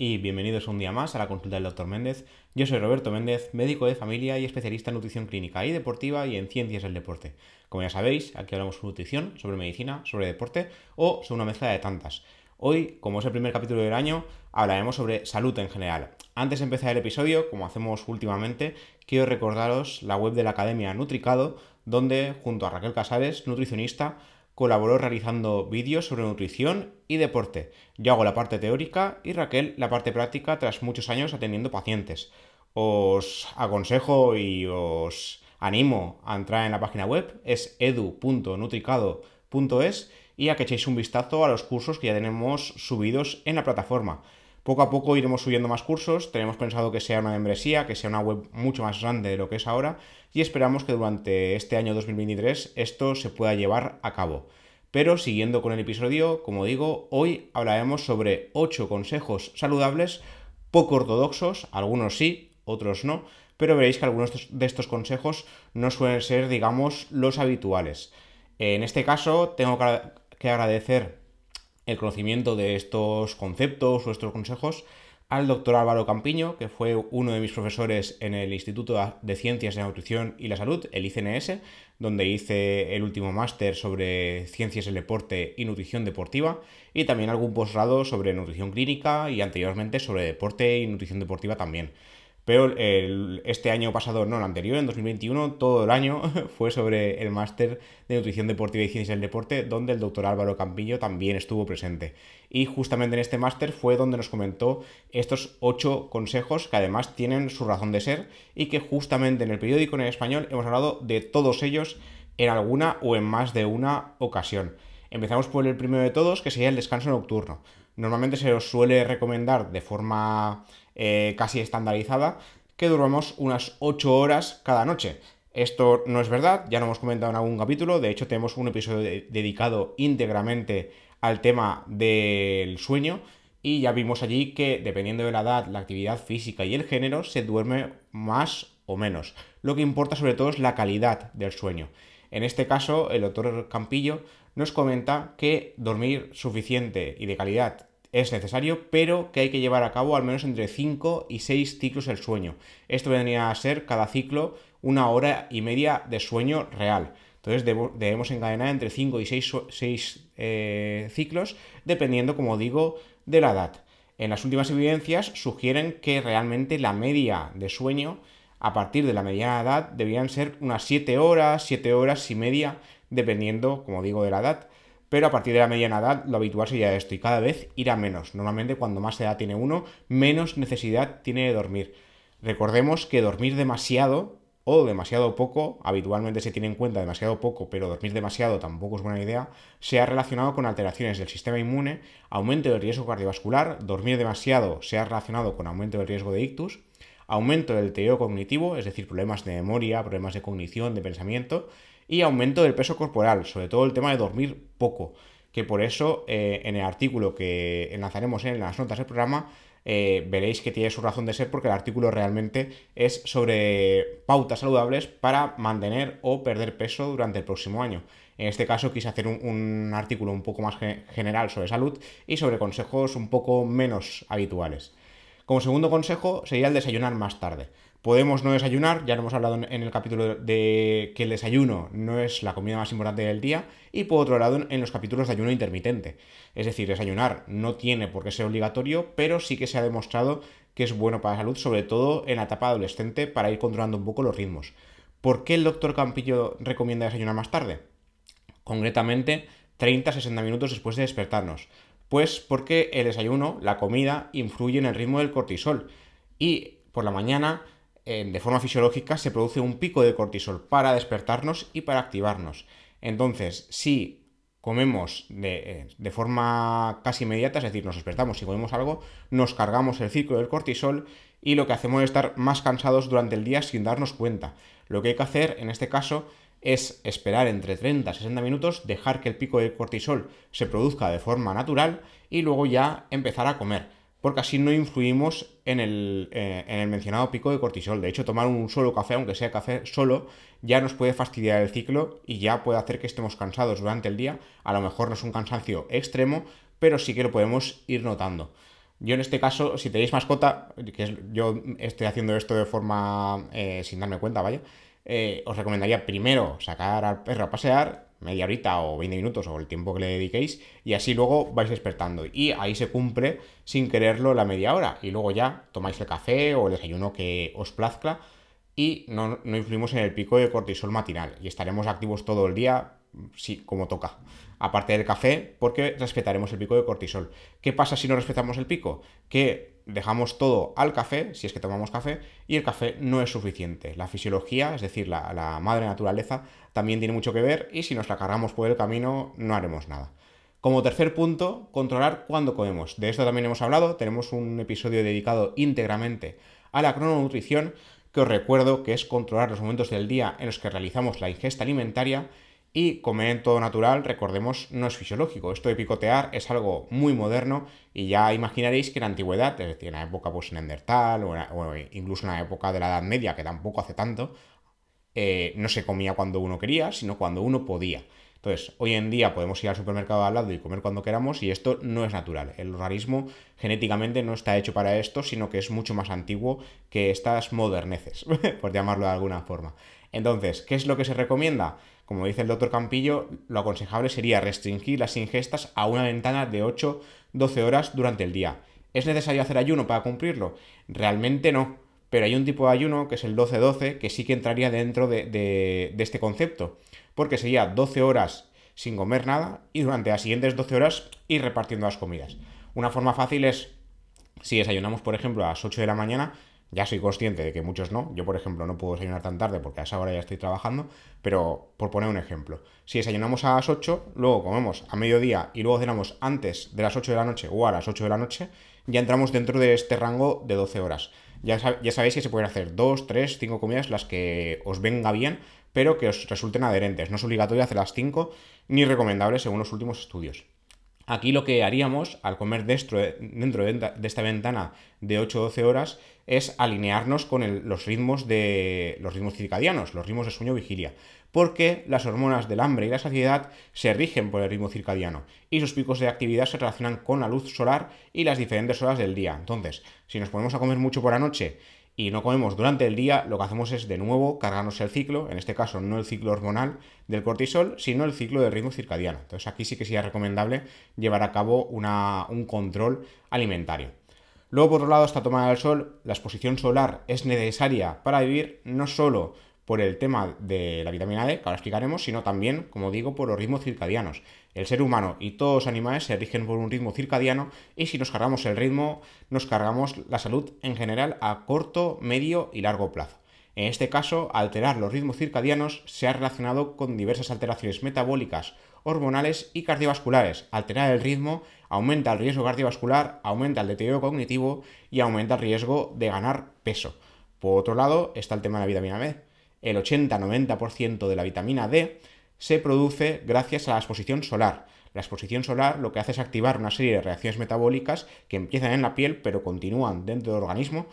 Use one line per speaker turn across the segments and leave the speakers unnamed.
y bienvenidos un día más a la consulta del Dr. Méndez. Yo soy Roberto Méndez, médico de familia y especialista en nutrición clínica y deportiva y en ciencias del deporte. Como ya sabéis, aquí hablamos sobre nutrición, sobre medicina, sobre deporte o sobre una mezcla de tantas. Hoy, como es el primer capítulo del año, hablaremos sobre salud en general. Antes de empezar el episodio, como hacemos últimamente, quiero recordaros la web de la Academia Nutricado, donde, junto a Raquel Casares, nutricionista, colaboró realizando vídeos sobre nutrición y deporte. Yo hago la parte teórica y Raquel la parte práctica tras muchos años atendiendo pacientes. Os aconsejo y os animo a entrar en la página web, es edu.nutricado.es y a que echéis un vistazo a los cursos que ya tenemos subidos en la plataforma. Poco a poco iremos subiendo más cursos, tenemos pensado que sea una membresía, que sea una web mucho más grande de lo que es ahora y esperamos que durante este año 2023 esto se pueda llevar a cabo. Pero siguiendo con el episodio, como digo, hoy hablaremos sobre 8 consejos saludables poco ortodoxos, algunos sí, otros no, pero veréis que algunos de estos consejos no suelen ser, digamos, los habituales. En este caso, tengo que agradecer el conocimiento de estos conceptos o estos consejos al doctor Álvaro Campiño, que fue uno de mis profesores en el Instituto de Ciencias de la Nutrición y la Salud, el ICNS, donde hice el último máster sobre ciencias del deporte y nutrición deportiva, y también algún posgrado sobre nutrición clínica y anteriormente sobre deporte y nutrición deportiva también. Pero este año pasado, no, el anterior, en 2021, todo el año fue sobre el máster de nutrición deportiva y ciencias del deporte, donde el doctor Álvaro Campillo también estuvo presente. Y justamente en este máster fue donde nos comentó estos ocho consejos que además tienen su razón de ser y que justamente en el periódico en español hemos hablado de todos ellos en alguna o en más de una ocasión. Empezamos por el primero de todos, que sería el descanso nocturno. Normalmente se os suele recomendar de forma eh, casi estandarizada que durmamos unas 8 horas cada noche. Esto no es verdad, ya lo hemos comentado en algún capítulo, de hecho tenemos un episodio dedicado íntegramente al tema del sueño y ya vimos allí que dependiendo de la edad, la actividad física y el género se duerme más o menos. Lo que importa sobre todo es la calidad del sueño. En este caso, el doctor Campillo nos comenta que dormir suficiente y de calidad es necesario, pero que hay que llevar a cabo al menos entre 5 y 6 ciclos del sueño. Esto vendría a ser cada ciclo una hora y media de sueño real. Entonces debemos encadenar entre 5 y 6, eh, ciclos, dependiendo, como digo, de la edad. En las últimas evidencias sugieren que realmente la media de sueño a partir de la mediana edad debían ser unas 7 horas, 7 horas y media, dependiendo, como digo, de la edad pero a partir de la mediana edad lo habitual sería esto y cada vez irá menos. Normalmente cuando más edad tiene uno, menos necesidad tiene de dormir. Recordemos que dormir demasiado o demasiado poco, habitualmente se tiene en cuenta demasiado poco, pero dormir demasiado tampoco es buena idea, se ha relacionado con alteraciones del sistema inmune, aumento del riesgo cardiovascular, dormir demasiado se ha relacionado con aumento del riesgo de ictus, aumento del teodo cognitivo, es decir, problemas de memoria, problemas de cognición, de pensamiento, y aumento del peso corporal, sobre todo el tema de dormir poco, que por eso eh, en el artículo que enlazaremos en las notas del programa eh, veréis que tiene su razón de ser porque el artículo realmente es sobre pautas saludables para mantener o perder peso durante el próximo año. En este caso quise hacer un, un artículo un poco más general sobre salud y sobre consejos un poco menos habituales. Como segundo consejo sería el desayunar más tarde. Podemos no desayunar, ya lo hemos hablado en el capítulo de que el desayuno no es la comida más importante del día, y por otro lado en los capítulos de ayuno intermitente. Es decir, desayunar no tiene por qué ser obligatorio, pero sí que se ha demostrado que es bueno para la salud, sobre todo en la etapa adolescente, para ir controlando un poco los ritmos. ¿Por qué el doctor Campillo recomienda desayunar más tarde? Concretamente, 30-60 minutos después de despertarnos. Pues porque el desayuno, la comida, influye en el ritmo del cortisol. Y por la mañana de forma fisiológica se produce un pico de cortisol para despertarnos y para activarnos. Entonces, si comemos de, de, forma casi inmediata, es decir, nos despertamos y comemos algo, nos cargamos el ciclo del cortisol y lo que hacemos es estar más cansados durante el día sin darnos cuenta. Lo que hay que hacer en este caso es esperar entre 30 y 60 minutos, dejar que el pico de cortisol se produzca de forma natural y luego ya empezar a comer porque así no influimos en el, eh, en el, mencionado pico de cortisol. De hecho, tomar un solo café, aunque sea café solo, ya nos puede fastidiar el ciclo y ya puede hacer que estemos cansados durante el día. A lo mejor no es un cansancio extremo, pero sí que lo podemos ir notando. Yo en este caso, si tenéis mascota, que yo estoy haciendo esto de forma eh, sin darme cuenta, vaya, eh, os recomendaría primero sacar al perro a pasear, media horita o 20 minutos o el tiempo que le dediquéis, y así luego vais despertando. Y ahí se cumple sin quererlo la media hora. Y luego ya tomáis el café o el desayuno que os plazca y no, no influimos en el pico de cortisol matinal. Y estaremos activos todo el día, sí, como toca aparte del café, porque respetaremos el pico de cortisol. ¿Qué pasa si no respetamos el pico? Que dejamos todo al café, si es que tomamos café, y el café no es suficiente. La fisiología, es decir, la, madre naturaleza, también tiene mucho que ver y si nos la cargamos por el camino no haremos nada. Como tercer punto, controlar cuándo comemos. De esto también hemos hablado, tenemos un episodio dedicado íntegramente a la crononutrición, que os recuerdo que es controlar los momentos del día en los que realizamos la ingesta alimentaria y comer en todo natural, recordemos, no es fisiológico. Esto de picotear es algo muy moderno y ya imaginaréis que en la antigüedad, es decir, en la época pues Neandertal o, o incluso en la época de la Edad Media, que tampoco hace tanto, eh, no se comía cuando uno quería, sino cuando uno podía. Entonces, hoy en día podemos ir al supermercado al lado y comer cuando queramos y esto no es natural. El organismo genéticamente no está hecho para esto, sino que es mucho más antiguo que estas moderneces, por llamarlo de alguna forma. Entonces, ¿qué es lo que se recomienda? Como dice el doctor Campillo, lo aconsejable sería restringir las ingestas a una ventana de 8-12 horas durante el día. ¿Es necesario hacer ayuno para cumplirlo? Realmente no. Pero hay un tipo de ayuno, que es el 12-12, que sí que entraría dentro de, de, este concepto. Porque sería 12 horas sin comer nada y durante las siguientes 12 horas ir repartiendo las comidas. Una forma fácil es, si desayunamos, por ejemplo, a las 8 de la mañana, ya soy consciente de que muchos no. Yo, por ejemplo, no puedo desayunar tan tarde porque a esa hora ya estoy trabajando. Pero, por poner un ejemplo, si desayunamos a las 8, luego comemos a mediodía y luego cenamos antes de las 8 de la noche o a las 8 de la noche, ya entramos dentro de este rango de 12 horas. Ya, sabéis que se pueden hacer 2, 3, 5 comidas las que os venga bien, pero que os resulten adherentes. No es obligatorio hacer las 5 ni recomendable según los últimos estudios. Aquí lo que haríamos al comer dentro de, esta ventana de 8-12 horas es alinearnos con los ritmos de los ritmos circadianos, los ritmos de sueño vigilia, porque las hormonas del hambre y la saciedad se rigen por el ritmo circadiano y sus picos de actividad se relacionan con la luz solar y las diferentes horas del día. Entonces, si nos ponemos a comer mucho por la noche y no comemos durante el día, lo que hacemos es de nuevo cargarnos el ciclo, en este caso no el ciclo hormonal del cortisol, sino el ciclo del ritmo circadiano. Entonces aquí sí que sería recomendable llevar a cabo un control alimentario. Luego, por otro lado, esta toma del sol, la exposición solar es necesaria para vivir no solo por el tema de la vitamina D, que ahora explicaremos, sino también, como digo, por los ritmos circadianos. El ser humano y todos los animales se rigen por un ritmo circadiano y si nos cargamos el ritmo, nos cargamos la salud en general a corto, medio y largo plazo. En este caso, alterar los ritmos circadianos se ha relacionado con diversas alteraciones metabólicas, hormonales y cardiovasculares. Alterar el ritmo aumenta el riesgo cardiovascular, aumenta el deterioro cognitivo y aumenta el riesgo de ganar peso. Por otro lado, está el tema de la vitamina D el 80-90% de la vitamina D se produce gracias a la exposición solar. La exposición solar lo que hace es activar una serie de reacciones metabólicas que empiezan en la piel pero continúan dentro del organismo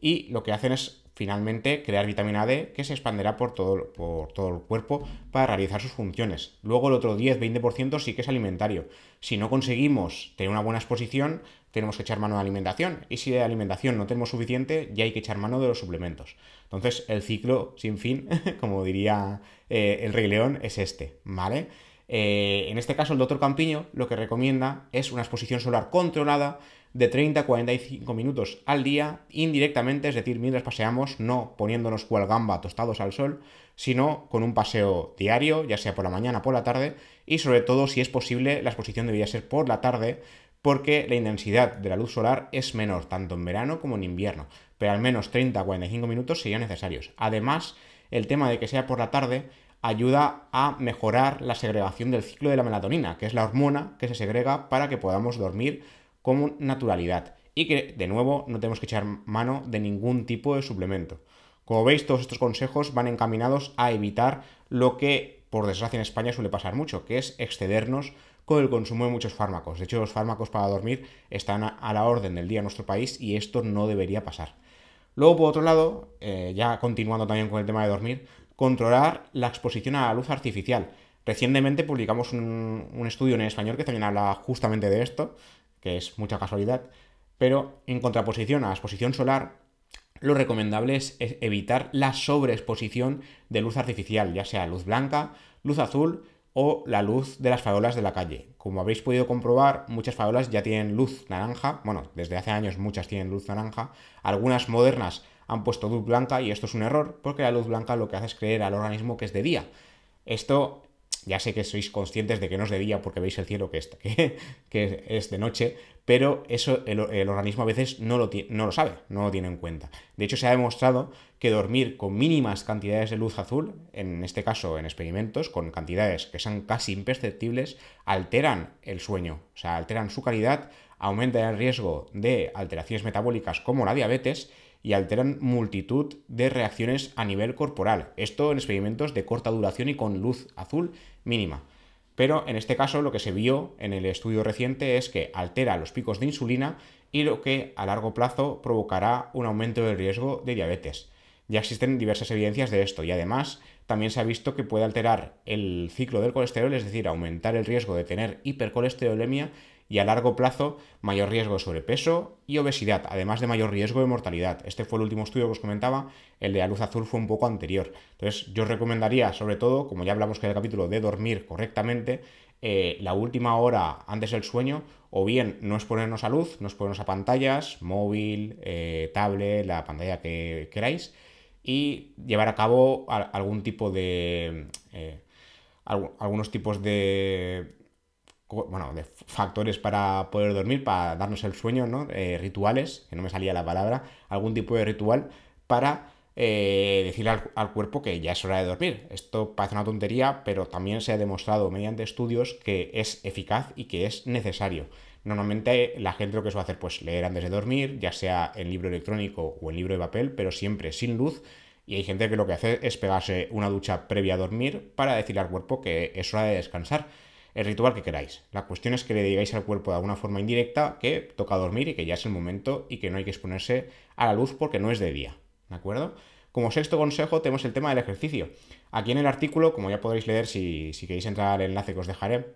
y lo que hacen es finalmente crear vitamina D que se expanderá por todo, por todo el cuerpo para realizar sus funciones. Luego el otro 10-20% sí que es alimentario. Si no conseguimos tener una buena exposición, tenemos que echar mano de alimentación. Y si de alimentación no tenemos suficiente, ya hay que echar mano de los suplementos. Entonces el ciclo sin fin, como diría eh, el Rey León, es este, ¿vale? Eh, en este caso el doctor Campiño lo que recomienda es una exposición solar controlada de 30 a 45 minutos al día indirectamente, es decir, mientras paseamos, no poniéndonos cual gamba tostados al sol, sino con un paseo diario, ya sea por la mañana por la tarde, y sobre todo, si es posible, la exposición debería ser por la tarde, porque la intensidad de la luz solar es menor, tanto en verano como en invierno, pero al menos 30 a 45 minutos serían necesarios. Además, el tema de que sea por la tarde ayuda a mejorar la segregación del ciclo de la melatonina, que es la hormona que se segrega para que podamos dormir con naturalidad y que de nuevo no tenemos que echar mano de ningún tipo de suplemento. Como veis, todos estos consejos van encaminados a evitar lo que, por desgracia en España, suele pasar mucho, que es excedernos con el consumo de muchos fármacos. De hecho, los fármacos para dormir están a la orden del día en nuestro país y esto no debería pasar. Luego, por otro lado, eh, ya continuando también con el tema de dormir, controlar la exposición a la luz artificial. Recientemente publicamos un, un estudio en español que también habla justamente de esto, que es mucha casualidad, Pero en contraposición a la exposición solar, lo recomendable es evitar la sobreexposición de luz artificial, ya sea luz blanca, luz azul o la luz de las farolas de la calle. Como habréis podido comprobar, muchas farolas ya tienen luz naranja, bueno, desde hace años muchas tienen luz naranja, algunas modernas han puesto luz blanca y esto es un error porque la luz blanca lo que hace es creer al organismo que es de día. Esto ya sé que sois conscientes de que no es de día porque veis el cielo que, es, que, es de noche, pero eso el, organismo a veces no lo, no lo sabe, no lo tiene en cuenta. De hecho, se ha demostrado que dormir con mínimas cantidades de luz azul, en este caso en experimentos, con cantidades que son casi imperceptibles, alteran el sueño, o sea, alteran su calidad, aumentan el riesgo de alteraciones metabólicas como la diabetes y alteran multitud de reacciones a nivel corporal. Esto en experimentos de corta duración y con luz azul mínima. Pero en este caso lo que se vio en el estudio reciente es que altera los picos de insulina y lo que a largo plazo provocará un aumento del riesgo de diabetes. Ya existen diversas evidencias de esto y además también se ha visto que puede alterar el ciclo del colesterol, es decir, aumentar el riesgo de tener hipercolesterolemia y a largo plazo mayor riesgo de sobrepeso y obesidad, además de mayor riesgo de mortalidad. Este fue el último estudio que os comentaba, el de la luz azul fue un poco anterior. Entonces yo os recomendaría, sobre todo, como ya hablamos en el capítulo de dormir correctamente, eh, la última hora antes del sueño, o bien no exponernos a luz, no exponernos a pantallas, móvil, eh, tablet, la pantalla que queráis, y llevar a cabo algún tipo de... Eh, algunos tipos de bueno, de factores para poder dormir, para darnos el sueño, ¿no? Eh, rituales, que no me salía la palabra, algún tipo de ritual para eh, decirle al, cuerpo que ya es hora de dormir. Esto parece una tontería, pero también se ha demostrado mediante estudios que es eficaz y que es necesario. Normalmente la gente lo que suele hacer pues leer antes de dormir, ya sea en libro electrónico o en libro de papel, pero siempre sin luz. Y hay gente que lo que hace es pegarse una ducha previa a dormir para decirle al cuerpo que es hora de descansar el ritual que queráis. La cuestión es que le digáis al cuerpo de alguna forma indirecta que toca dormir y que ya es el momento y que no hay que exponerse a la luz porque no es de día. ¿De acuerdo? Como sexto consejo tenemos el tema del ejercicio. Aquí en el artículo, como ya podréis leer si, si queréis entrar al enlace que os dejaré,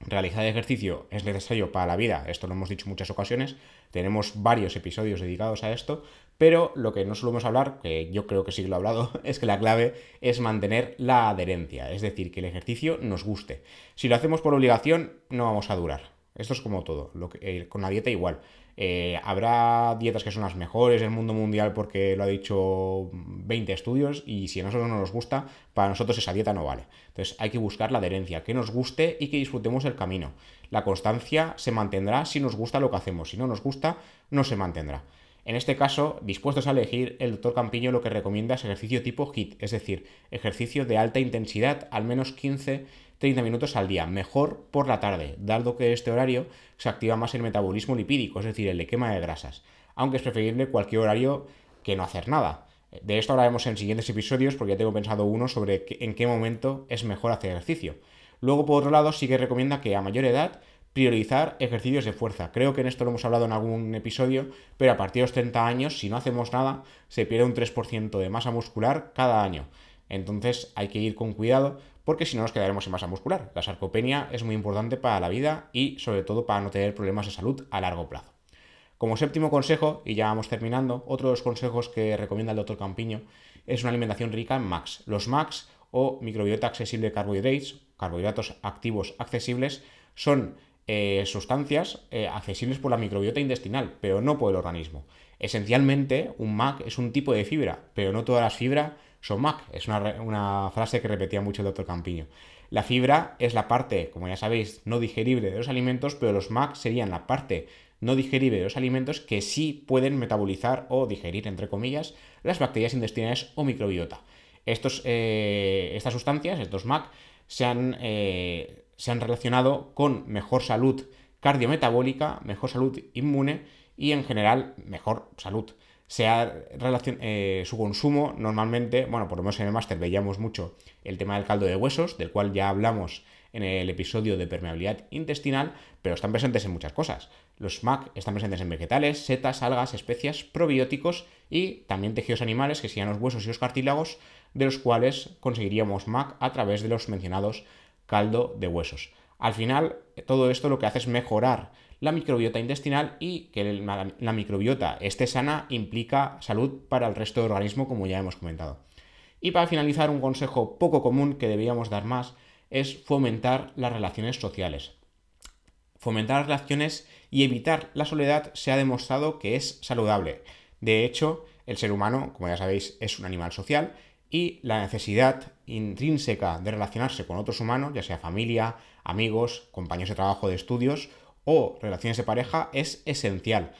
realizar ejercicio es necesario para la vida, esto lo hemos dicho muchas ocasiones, tenemos varios episodios dedicados a esto, pero lo que no solemos hablar, que yo creo que sí lo he hablado, es que la clave es mantener la adherencia, es decir, que el ejercicio nos guste. Si lo hacemos por obligación, no vamos a durar. Esto es como todo, lo que, eh, con la dieta igual. Eh, habrá dietas que son las mejores del mundo mundial porque lo ha dicho 20 estudios y si a nosotros no nos gusta, para nosotros esa dieta no vale. Entonces hay que buscar la adherencia, que nos guste y que disfrutemos el camino. La constancia se mantendrá si nos gusta lo que hacemos, si no nos gusta, no se mantendrá. En este caso, dispuestos a elegir, el doctor Campiño lo que recomienda es ejercicio tipo HIT, es decir, ejercicio de alta intensidad, al menos 15 30 minutos al día, mejor por la tarde, dado que este horario se activa más el metabolismo lipídico, es decir, el de quema de grasas, aunque es preferible cualquier horario que no hacer nada. De esto hablaremos en siguientes episodios porque ya tengo pensado uno sobre en qué momento es mejor hacer ejercicio. Luego, por otro lado, sí que recomienda que a mayor edad priorizar ejercicios de fuerza. Creo que en esto lo hemos hablado en algún episodio, pero a partir de los 30 años, si no hacemos nada, se pierde un 3% de masa muscular cada año. Entonces hay que ir con cuidado porque si no nos quedaremos sin masa muscular. La sarcopenia es muy importante para la vida y sobre todo para no tener problemas de salud a largo plazo. Como séptimo consejo, y ya vamos terminando, otro de los consejos que recomienda el doctor Campiño es una alimentación rica en MAX. Los MAX o microbiota accesible de carbohidratos, carbohidratos activos accesibles, son eh, sustancias eh, accesibles por la microbiota intestinal, pero no por el organismo. Esencialmente, un MAC es un tipo de fibra, pero no todas las fibras son MAC. Es una, frase que repetía mucho el doctor Campiño. La fibra es la parte, como ya sabéis, no digerible de los alimentos, pero los MAC serían la parte no digerible de los alimentos que sí pueden metabolizar o digerir, entre comillas, las bacterias intestinales o microbiota. Estos, eh, estas sustancias, estos MAC, se han, eh, se han relacionado con mejor salud cardiometabólica, mejor salud inmune y en general mejor salud sea eh, su consumo normalmente, bueno, por lo menos en el máster veíamos mucho el tema del caldo de huesos, del cual ya hablamos en el episodio de permeabilidad intestinal, pero están presentes en muchas cosas. Los MAC están presentes en vegetales, setas, algas, especias, probióticos y también tejidos animales, que serían los huesos y los cartílagos, de los cuales conseguiríamos MAC a través de los mencionados caldo de huesos. Al final, todo esto lo que hace es mejorar la microbiota intestinal y que la microbiota esté sana implica salud para el resto del organismo, como ya hemos comentado. Y para finalizar, un consejo poco común que deberíamos dar más es fomentar las relaciones sociales. Fomentar las relaciones y evitar la soledad se ha demostrado que es saludable. De hecho, el ser humano, como ya sabéis, es un animal social y la necesidad intrínseca de relacionarse con otros humanos, ya sea familia, amigos, compañeros de trabajo, de estudios o relaciones de pareja, es esencial.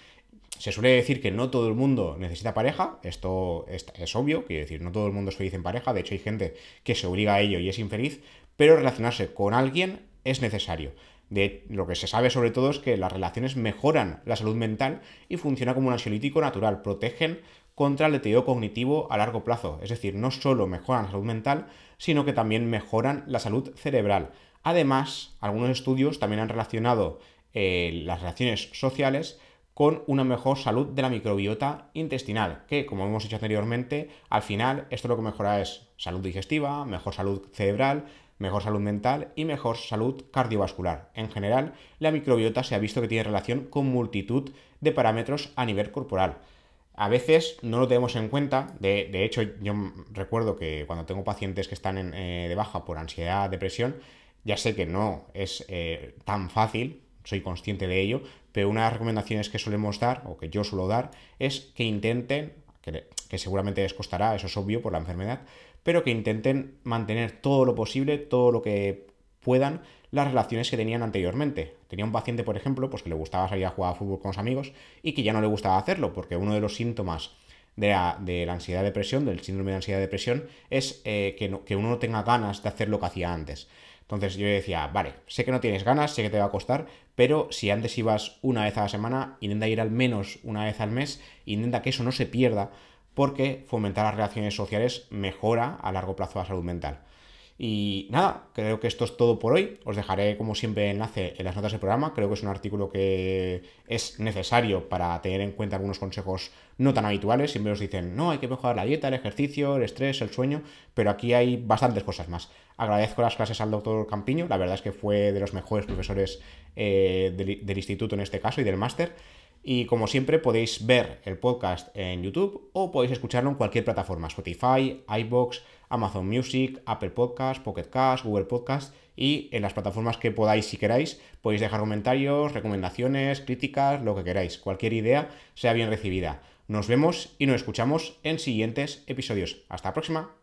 Se suele decir que no todo el mundo necesita pareja, esto es, obvio, quiero decir, no todo el mundo es feliz en pareja, de hecho hay gente que se obliga a ello y es infeliz, pero relacionarse con alguien es necesario. De, lo que se sabe sobre todo es que las relaciones mejoran la salud mental y funciona como un ansiolítico natural, protegen contra el deterioro cognitivo a largo plazo. Es decir, no solo mejoran la salud mental, sino que también mejoran la salud cerebral. Además, algunos estudios también han relacionado eh, las relaciones sociales con una mejor salud de la microbiota intestinal, que como hemos dicho anteriormente, al final esto lo que mejora es salud digestiva, mejor salud cerebral, mejor salud mental y mejor salud cardiovascular. En general, la microbiota se ha visto que tiene relación con multitud de parámetros a nivel corporal. A veces no lo tenemos en cuenta, de, hecho yo recuerdo que cuando tengo pacientes que están eh, de baja por ansiedad, depresión, ya sé que no es eh, tan fácil, soy consciente de ello, pero una de las recomendaciones que solemos dar, o que yo suelo dar, es que intenten, que, que seguramente les costará, eso es obvio por la enfermedad, pero que intenten mantener todo lo posible, todo lo que puedan, las relaciones que tenían anteriormente. Tenía un paciente, por ejemplo, pues que le gustaba salir a jugar a fútbol con los amigos y que ya no le gustaba hacerlo, porque uno de los síntomas de la, de la ansiedad depresión, del síndrome de ansiedad depresión, es eh, que, que uno no tenga ganas de hacer lo que hacía antes. Entonces yo decía, vale, sé que no tienes ganas, sé que te va a costar, pero si antes ibas una vez a la semana, intenta ir al menos una vez al mes, intenta que eso no se pierda, porque fomentar las relaciones sociales mejora a largo plazo la salud mental. Y nada, creo que esto es todo por hoy. Os dejaré, como siempre, enlace en las notas del programa. Creo que es un artículo que es necesario para tener en cuenta algunos consejos no tan habituales. Siempre os dicen, no, hay que mejorar la dieta, el ejercicio, el estrés, el sueño, pero aquí hay bastantes cosas más. Agradezco las clases al doctor Campiño, la verdad es que fue de los mejores profesores eh, del instituto en este caso y del máster. Y como siempre podéis ver el podcast en YouTube o podéis escucharlo en cualquier plataforma, Spotify, iBox, Amazon Music, Apple Podcast, Pocket Cast, Google Podcast y en las plataformas que podáis si queráis podéis dejar comentarios, recomendaciones, críticas, lo que queráis. Cualquier idea sea bien recibida. Nos vemos y nos escuchamos en siguientes episodios. Hasta la próxima.